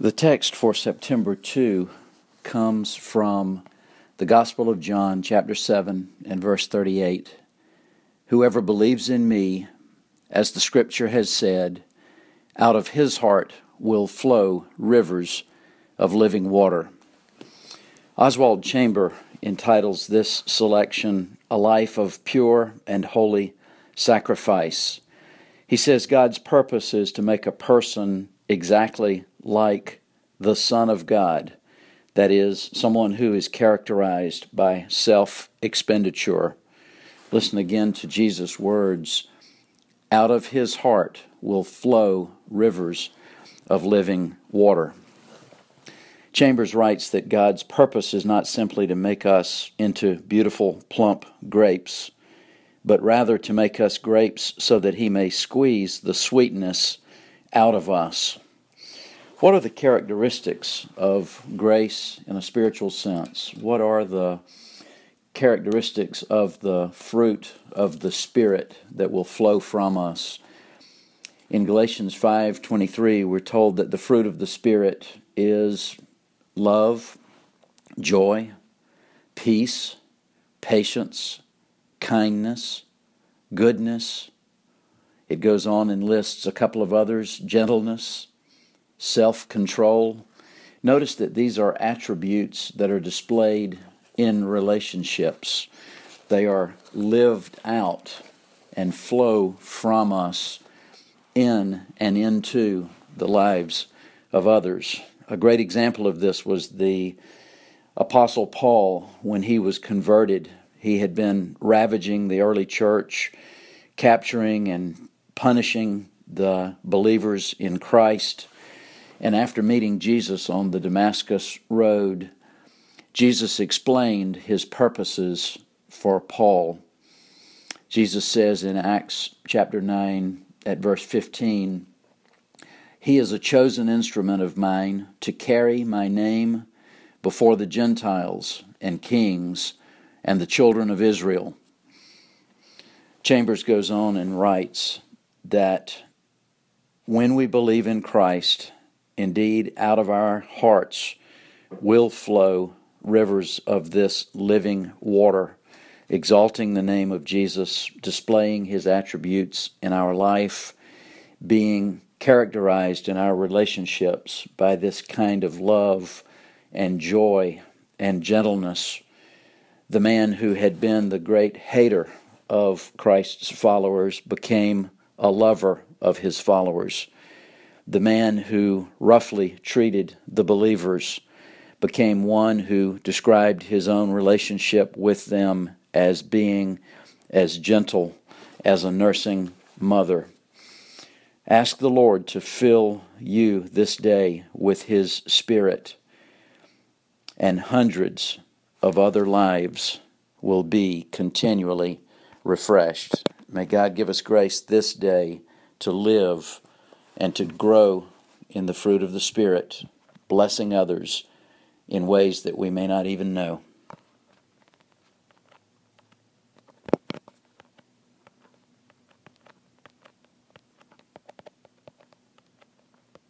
The text for September 2 comes from the Gospel of John, chapter 7, and verse 38. Whoever believes in me, as the Scripture has said, out of his heart will flow rivers of living water. Oswald Chambers entitles this selection A Life of Pure and Holy Sacrifice. He says God's purpose is to make a person exactly like the Son of God, that is, someone who is characterized by self expenditure. Listen again to Jesus' words Out of his heart will flow rivers of living water. Chambers writes that God's purpose is not simply to make us into beautiful, plump grapes, but rather to make us grapes so that he may squeeze the sweetness out of us. What are the characteristics of grace in a spiritual sense? What are the characteristics of the fruit of the spirit that will flow from us? In Galatians 5:23 we're told that the fruit of the spirit is love, joy, peace, patience, kindness, goodness. It goes on and lists a couple of others, gentleness, self control. Notice that these are attributes that are displayed in relationships, they are lived out and flow from us in and into the lives of others. A great example of this was the Apostle Paul when he was converted. He had been ravaging the early church, capturing and punishing the believers in Christ. And after meeting Jesus on the Damascus Road, Jesus explained his purposes for Paul. Jesus says in Acts chapter 9 at verse 15, He is a chosen instrument of mine to carry my name before the Gentiles and kings and the children of Israel. Chambers goes on and writes that when we believe in Christ, Indeed, out of our hearts will flow rivers of this living water, exalting the name of Jesus, displaying his attributes in our life, being characterized in our relationships by this kind of love and joy and gentleness. The man who had been the great hater of Christ's followers became a lover of his followers the man who roughly treated the believers became one who described his own relationship with them as being as gentle as a nursing mother. Ask the Lord to fill you this day with His Spirit, and hundreds of other lives will be continually refreshed. May God give us grace this day to live and to grow in the fruit of the Spirit, blessing others in ways that we may not even know.